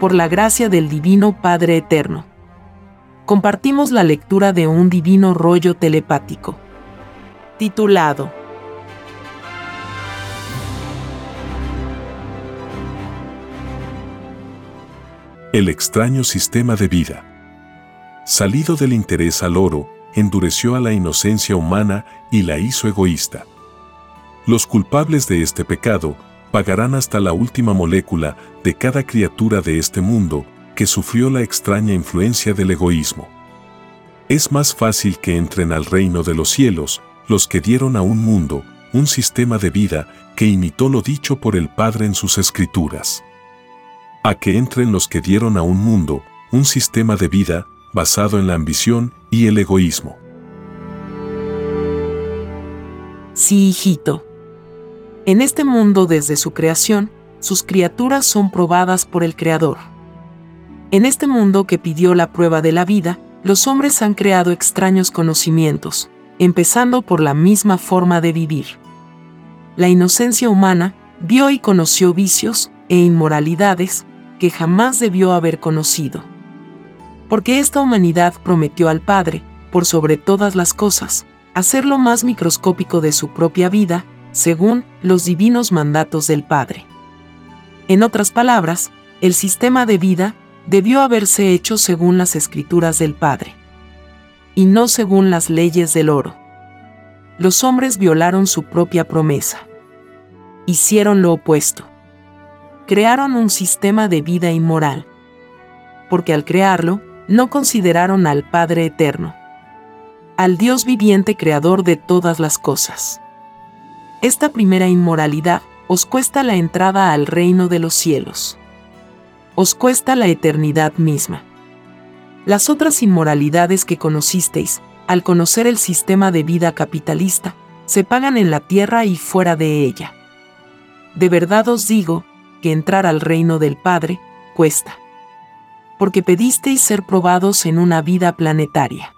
por la gracia del Divino Padre Eterno. Compartimos la lectura de un divino rollo telepático. Titulado El extraño sistema de vida. Salido del interés al oro, endureció a la inocencia humana y la hizo egoísta. Los culpables de este pecado pagarán hasta la última molécula de cada criatura de este mundo que sufrió la extraña influencia del egoísmo. Es más fácil que entren al reino de los cielos los que dieron a un mundo un sistema de vida que imitó lo dicho por el Padre en sus escrituras. A que entren los que dieron a un mundo un sistema de vida basado en la ambición y el egoísmo. Sí, hijito. En este mundo desde su creación, sus criaturas son probadas por el Creador. En este mundo que pidió la prueba de la vida, los hombres han creado extraños conocimientos, empezando por la misma forma de vivir. La inocencia humana vio y conoció vicios e inmoralidades que jamás debió haber conocido. Porque esta humanidad prometió al Padre, por sobre todas las cosas, hacer lo más microscópico de su propia vida, según los divinos mandatos del Padre. En otras palabras, el sistema de vida debió haberse hecho según las escrituras del Padre, y no según las leyes del oro. Los hombres violaron su propia promesa. Hicieron lo opuesto. Crearon un sistema de vida inmoral. Porque al crearlo, no consideraron al Padre Eterno, al Dios viviente creador de todas las cosas. Esta primera inmoralidad os cuesta la entrada al reino de los cielos. Os cuesta la eternidad misma. Las otras inmoralidades que conocisteis, al conocer el sistema de vida capitalista, se pagan en la tierra y fuera de ella. De verdad os digo, que entrar al reino del Padre, cuesta porque pedisteis ser probados en una vida planetaria.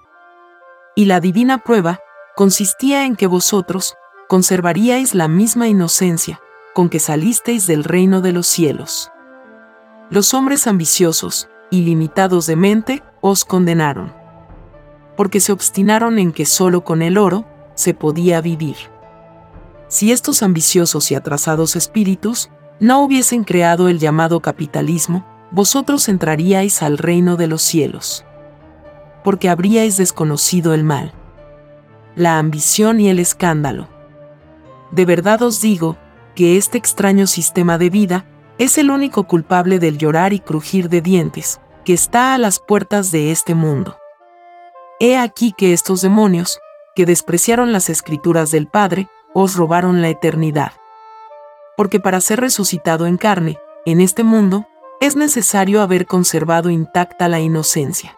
Y la divina prueba consistía en que vosotros conservaríais la misma inocencia con que salisteis del reino de los cielos. Los hombres ambiciosos y limitados de mente os condenaron, porque se obstinaron en que solo con el oro se podía vivir. Si estos ambiciosos y atrasados espíritus no hubiesen creado el llamado capitalismo, vosotros entraríais al reino de los cielos. Porque habríais desconocido el mal, la ambición y el escándalo. De verdad os digo, que este extraño sistema de vida es el único culpable del llorar y crujir de dientes, que está a las puertas de este mundo. He aquí que estos demonios, que despreciaron las escrituras del Padre, os robaron la eternidad. Porque para ser resucitado en carne, en este mundo, es necesario haber conservado intacta la inocencia.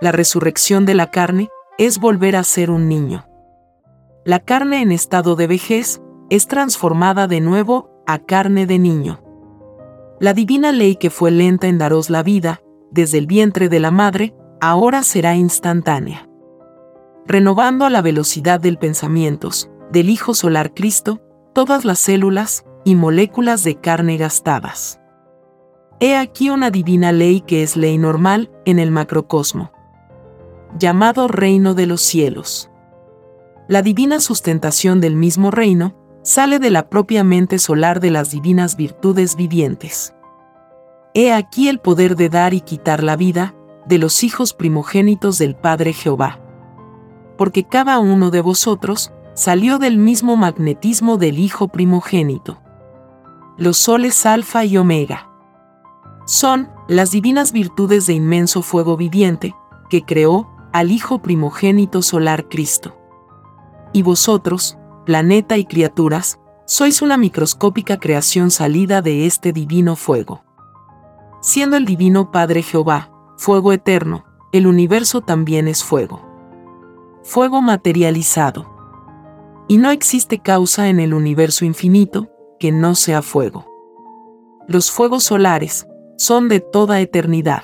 La resurrección de la carne es volver a ser un niño. La carne en estado de vejez es transformada de nuevo a carne de niño. La divina ley que fue lenta en daros la vida, desde el vientre de la madre, ahora será instantánea. Renovando a la velocidad del pensamientos, del Hijo Solar Cristo, todas las células y moléculas de carne gastadas. He aquí una divina ley que es ley normal en el macrocosmo, llamado reino de los cielos. La divina sustentación del mismo reino sale de la propia mente solar de las divinas virtudes vivientes. He aquí el poder de dar y quitar la vida de los hijos primogénitos del Padre Jehová. Porque cada uno de vosotros salió del mismo magnetismo del Hijo primogénito. Los soles alfa y omega son las divinas virtudes de inmenso fuego viviente, que creó al Hijo primogénito solar Cristo. Y vosotros, planeta y criaturas, sois una microscópica creación salida de este divino fuego. Siendo el divino Padre Jehová, fuego eterno, el universo también es fuego. Fuego materializado. Y no existe causa en el universo infinito que no sea fuego. Los fuegos solares, son de toda eternidad.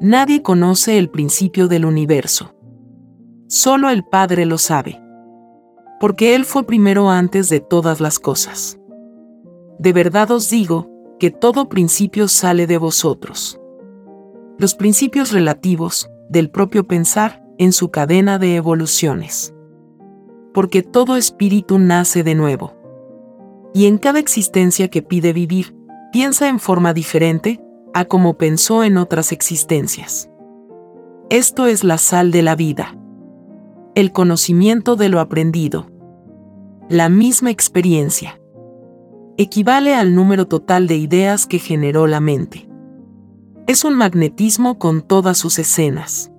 Nadie conoce el principio del universo. Solo el Padre lo sabe. Porque Él fue primero antes de todas las cosas. De verdad os digo, que todo principio sale de vosotros. Los principios relativos, del propio pensar, en su cadena de evoluciones. Porque todo espíritu nace de nuevo. Y en cada existencia que pide vivir, piensa en forma diferente a como pensó en otras existencias. Esto es la sal de la vida. El conocimiento de lo aprendido. La misma experiencia. Equivale al número total de ideas que generó la mente. Es un magnetismo con todas sus escenas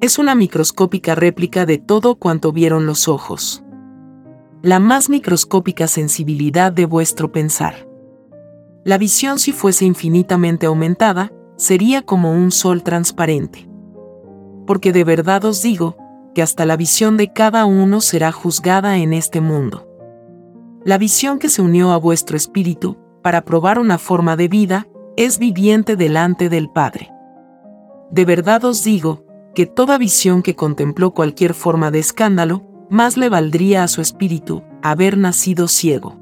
es una microscópica réplica de todo cuanto vieron los ojos. La más microscópica sensibilidad de vuestro pensar. La visión si fuese infinitamente aumentada, sería como un sol transparente. Porque de verdad os digo, que hasta la visión de cada uno será juzgada en este mundo. La visión que se unió a vuestro espíritu, para probar una forma de vida, es viviente delante del Padre. De verdad os digo, que toda visión que contempló cualquier forma de escándalo, más le valdría a su espíritu haber nacido ciego.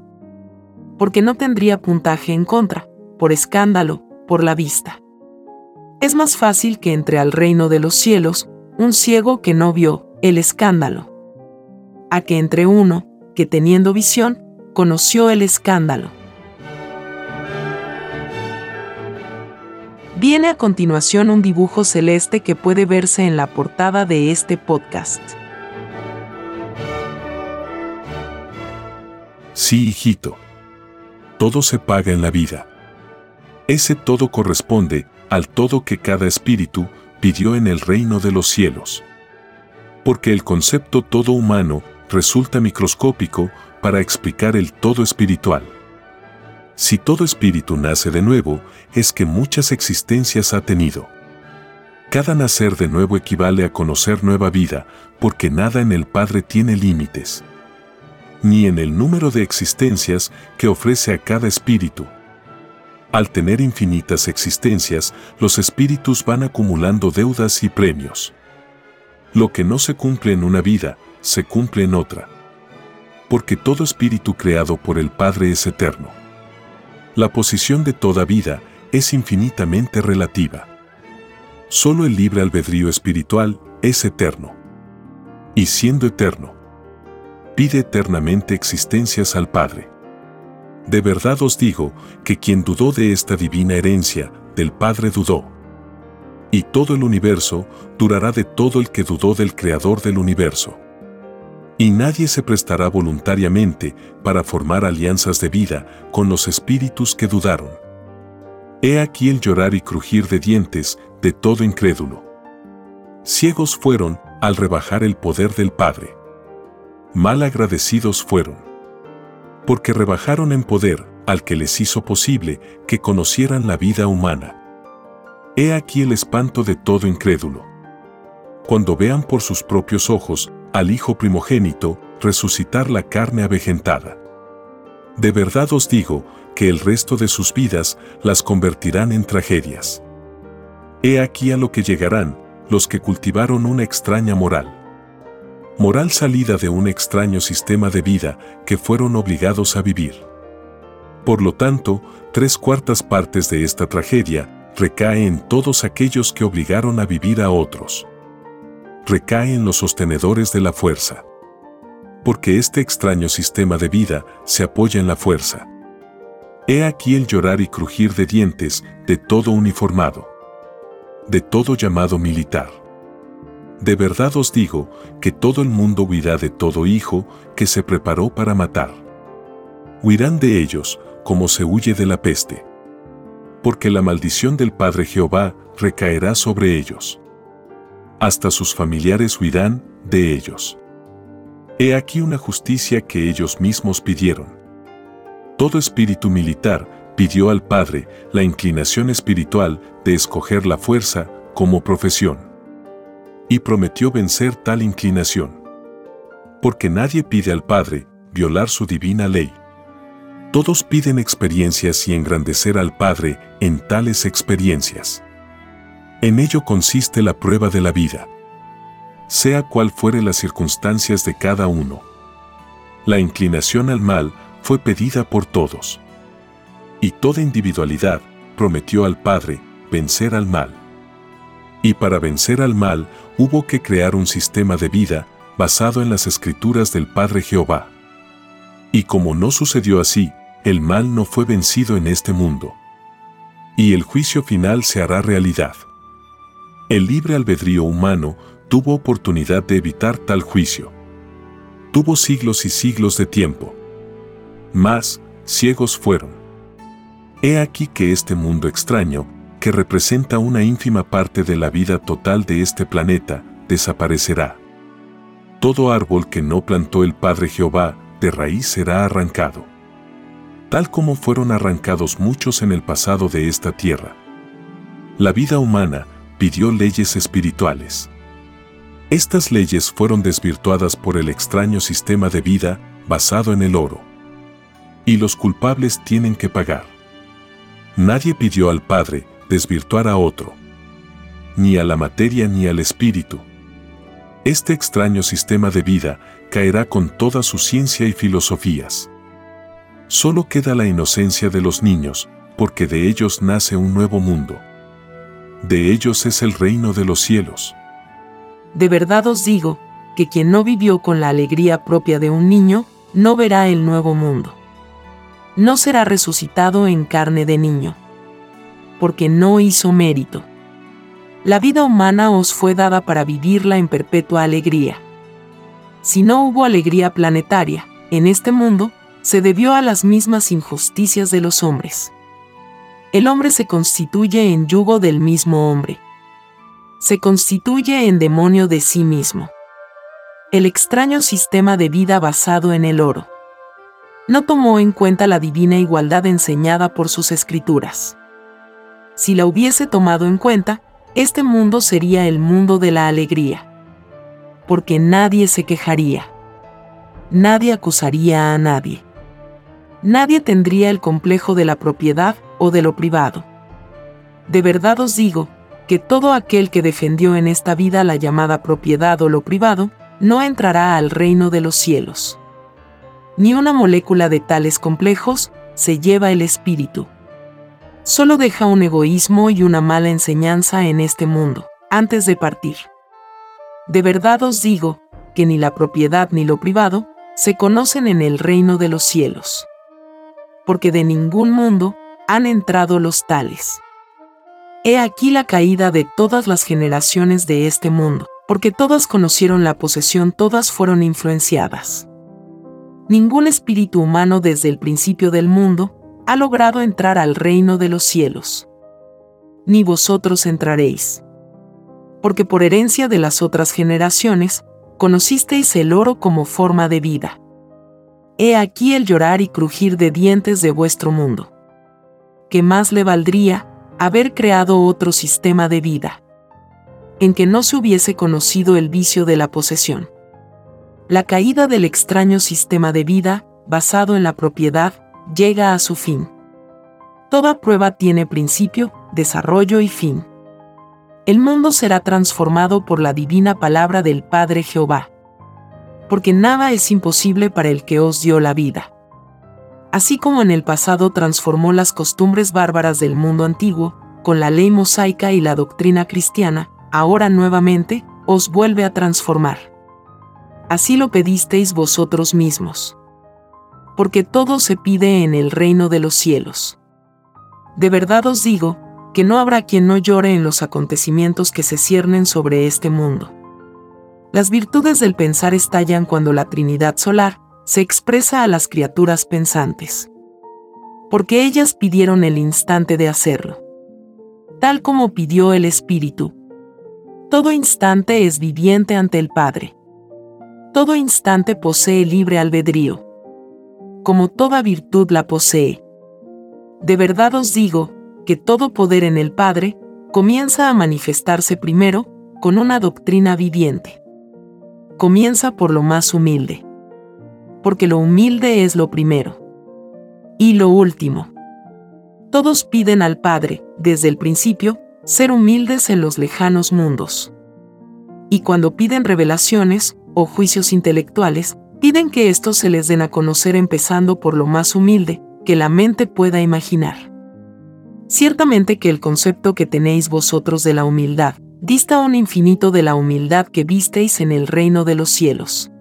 Porque no tendría puntaje en contra, por escándalo, por la vista. Es más fácil que entre al reino de los cielos un ciego que no vio el escándalo, a que entre uno que teniendo visión conoció el escándalo. Viene a continuación un dibujo celeste que puede verse en la portada de este podcast. Sí, hijito. Todo se paga en la vida. Ese todo corresponde al todo que cada espíritu pidió en el reino de los cielos. Porque el concepto todo humano resulta microscópico para explicar el todo espiritual. Si todo espíritu nace de nuevo, es que muchas existencias ha tenido. Cada nacer de nuevo equivale a conocer nueva vida, porque nada en el Padre tiene límites. Ni en el número de existencias que ofrece a cada espíritu. Al tener infinitas existencias, los espíritus van acumulando deudas y premios. Lo que no se cumple en una vida, se cumple en otra. Porque todo espíritu creado por el Padre es eterno. La posición de toda vida es infinitamente relativa. Solo el libre albedrío espiritual es eterno. Y siendo eterno, pide eternamente existencias al Padre. De verdad os digo que quien dudó de esta divina herencia, del Padre dudó. Y todo el universo durará de todo el que dudó del Creador del universo. Y nadie se prestará voluntariamente para formar alianzas de vida con los espíritus que dudaron. He aquí el llorar y crujir de dientes de todo incrédulo. Ciegos fueron al rebajar el poder del Padre. Mal agradecidos fueron. Porque rebajaron en poder al que les hizo posible que conocieran la vida humana. He aquí el espanto de todo incrédulo. Cuando vean por sus propios ojos al Hijo primogénito resucitar la carne avejentada. De verdad os digo que el resto de sus vidas las convertirán en tragedias. He aquí a lo que llegarán los que cultivaron una extraña moral. Moral salida de un extraño sistema de vida que fueron obligados a vivir. Por lo tanto, tres cuartas partes de esta tragedia recae en todos aquellos que obligaron a vivir a otros recae en los sostenedores de la fuerza. Porque este extraño sistema de vida se apoya en la fuerza. He aquí el llorar y crujir de dientes de todo uniformado. De todo llamado militar. De verdad os digo que todo el mundo huirá de todo hijo que se preparó para matar. Huirán de ellos como se huye de la peste. Porque la maldición del Padre Jehová recaerá sobre ellos hasta sus familiares huirán de ellos. He aquí una justicia que ellos mismos pidieron. Todo espíritu militar pidió al Padre la inclinación espiritual de escoger la fuerza como profesión. Y prometió vencer tal inclinación. Porque nadie pide al Padre violar su divina ley. Todos piden experiencias y engrandecer al Padre en tales experiencias. En ello consiste la prueba de la vida. Sea cual fuere las circunstancias de cada uno. La inclinación al mal fue pedida por todos. y toda individualidad, prometió al Padre vencer al mal. Y para vencer al mal hubo que crear un sistema de vida basado en las escrituras del Padre Jehová. Y como no sucedió así, el mal no fue vencido en este mundo. Y el juicio final se hará realidad. El libre albedrío humano tuvo oportunidad de evitar tal juicio. Tuvo siglos y siglos de tiempo. Más, ciegos fueron. He aquí que este mundo extraño, que representa una ínfima parte de la vida total de este planeta, desaparecerá. Todo árbol que no plantó el Padre Jehová, de raíz será arrancado. Tal como fueron arrancados muchos en el pasado de esta tierra. La vida humana pidió leyes espirituales. Estas leyes fueron desvirtuadas por el extraño sistema de vida basado en el oro. Y los culpables tienen que pagar. Nadie pidió al Padre desvirtuar a otro, ni a la materia ni al espíritu. Este extraño sistema de vida caerá con toda su ciencia y filosofías. Solo queda la inocencia de los niños, porque de ellos nace un nuevo mundo. De ellos es el reino de los cielos. De verdad os digo, que quien no vivió con la alegría propia de un niño, no verá el nuevo mundo. No será resucitado en carne de niño. Porque no hizo mérito. La vida humana os fue dada para vivirla en perpetua alegría. Si no hubo alegría planetaria, en este mundo, se debió a las mismas injusticias de los hombres. El hombre se constituye en yugo del mismo hombre se constituye en demonio de sí mismo. El extraño sistema de vida basado en el oro. No tomó en cuenta la divina igualdad enseñada por sus escrituras. Si la hubiese tomado en cuenta, este mundo sería el mundo de la alegría. Porque nadie se quejaría. Nadie acusaría a nadie. Nadie tendría el complejo de la propiedad o de lo privado. De verdad os digo, que todo aquel que defendió en esta vida la llamada propiedad o lo privado, no entrará al reino de los cielos. Ni una molécula de tales complejos se lleva el espíritu. Solo deja un egoísmo y una mala enseñanza en este mundo, antes de partir. De verdad os digo, que ni la propiedad ni lo privado se conocen en el reino de los cielos. Porque de ningún mundo han entrado los tales. He aquí la caída de todas las generaciones de este mundo, porque todas conocieron la posesión, todas fueron influenciadas. Ningún espíritu humano desde el principio del mundo ha logrado entrar al reino de los cielos. Ni vosotros entraréis. Porque por herencia de las otras generaciones, conocisteis el oro como forma de vida. He aquí el llorar y crujir de dientes de vuestro mundo. ¿Qué más le valdría haber creado otro sistema de vida, en que no se hubiese conocido el vicio de la posesión. La caída del extraño sistema de vida, basado en la propiedad, llega a su fin. Toda prueba tiene principio, desarrollo y fin. El mundo será transformado por la divina palabra del Padre Jehová. Porque nada es imposible para el que os dio la vida así como en el pasado transformó las costumbres bárbaras del mundo antiguo, con la ley mosaica y la doctrina cristiana, ahora nuevamente os vuelve a transformar. Así lo pedisteis vosotros mismos. Porque todo se pide en el reino de los cielos. De verdad os digo, que no habrá quien no llore en los acontecimientos que se ciernen sobre este mundo. Las virtudes del pensar estallan cuando la Trinidad solar, se expresa a las criaturas pensantes. Porque ellas pidieron el instante de hacerlo. Tal como pidió el Espíritu. Todo instante es viviente ante el Padre. Todo instante posee libre albedrío. Como toda virtud la posee. De verdad os digo, que todo poder en el Padre comienza a manifestarse primero con una doctrina viviente. Comienza por lo más humilde porque lo humilde es lo primero. Y lo último. Todos piden al Padre, desde el principio, ser humildes en los lejanos mundos. Y cuando piden revelaciones, o juicios intelectuales, piden que estos se les den a conocer empezando por lo más humilde, que la mente pueda imaginar. Ciertamente que el concepto que tenéis vosotros de la humildad dista un infinito de la humildad que visteis en el reino de los cielos.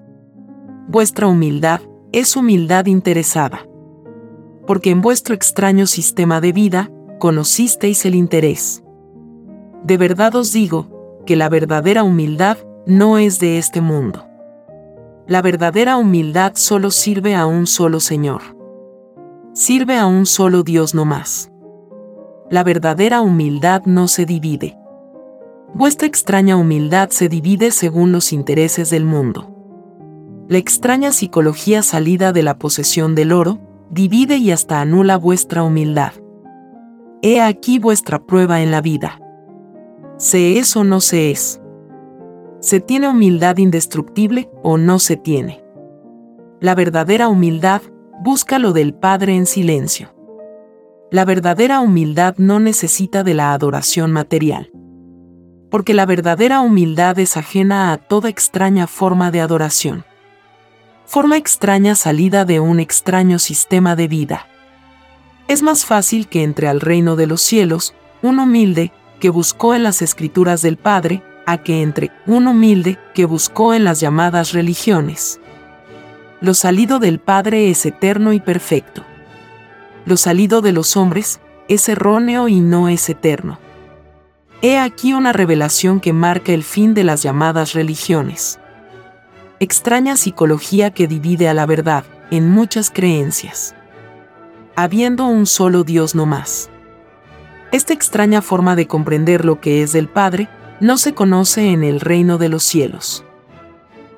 Vuestra humildad es humildad interesada. Porque en vuestro extraño sistema de vida conocisteis el interés. De verdad os digo que la verdadera humildad no es de este mundo. La verdadera humildad solo sirve a un solo Señor. Sirve a un solo Dios no más. La verdadera humildad no se divide. Vuestra extraña humildad se divide según los intereses del mundo. La extraña psicología salida de la posesión del oro divide y hasta anula vuestra humildad. He aquí vuestra prueba en la vida. ¿Se es o no se es? ¿Se tiene humildad indestructible o no se tiene? La verdadera humildad busca lo del Padre en silencio. La verdadera humildad no necesita de la adoración material. Porque la verdadera humildad es ajena a toda extraña forma de adoración. Forma extraña salida de un extraño sistema de vida. Es más fácil que entre al reino de los cielos un humilde que buscó en las escrituras del Padre, a que entre un humilde que buscó en las llamadas religiones. Lo salido del Padre es eterno y perfecto. Lo salido de los hombres es erróneo y no es eterno. He aquí una revelación que marca el fin de las llamadas religiones. Extraña psicología que divide a la verdad en muchas creencias habiendo un solo Dios no más. Esta extraña forma de comprender lo que es del Padre no se conoce en el reino de los cielos.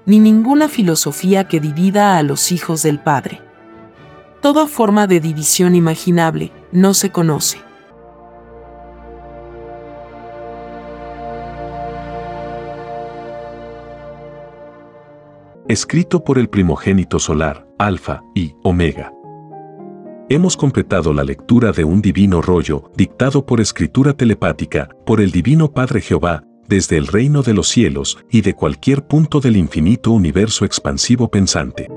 Ni ninguna filosofía que divida a los hijos del Padre. Toda forma de división imaginable no se conoce. Escrito por el primogénito solar, Alfa y Omega. Hemos completado la lectura de un divino rollo, dictado por escritura telepática, por el Divino Padre Jehová, desde el reino de los cielos y de cualquier punto del infinito universo expansivo pensante.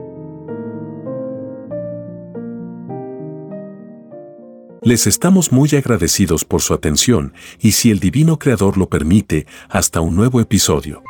Les estamos muy agradecidos por su atención y si el Divino Creador lo permite, hasta un nuevo episodio.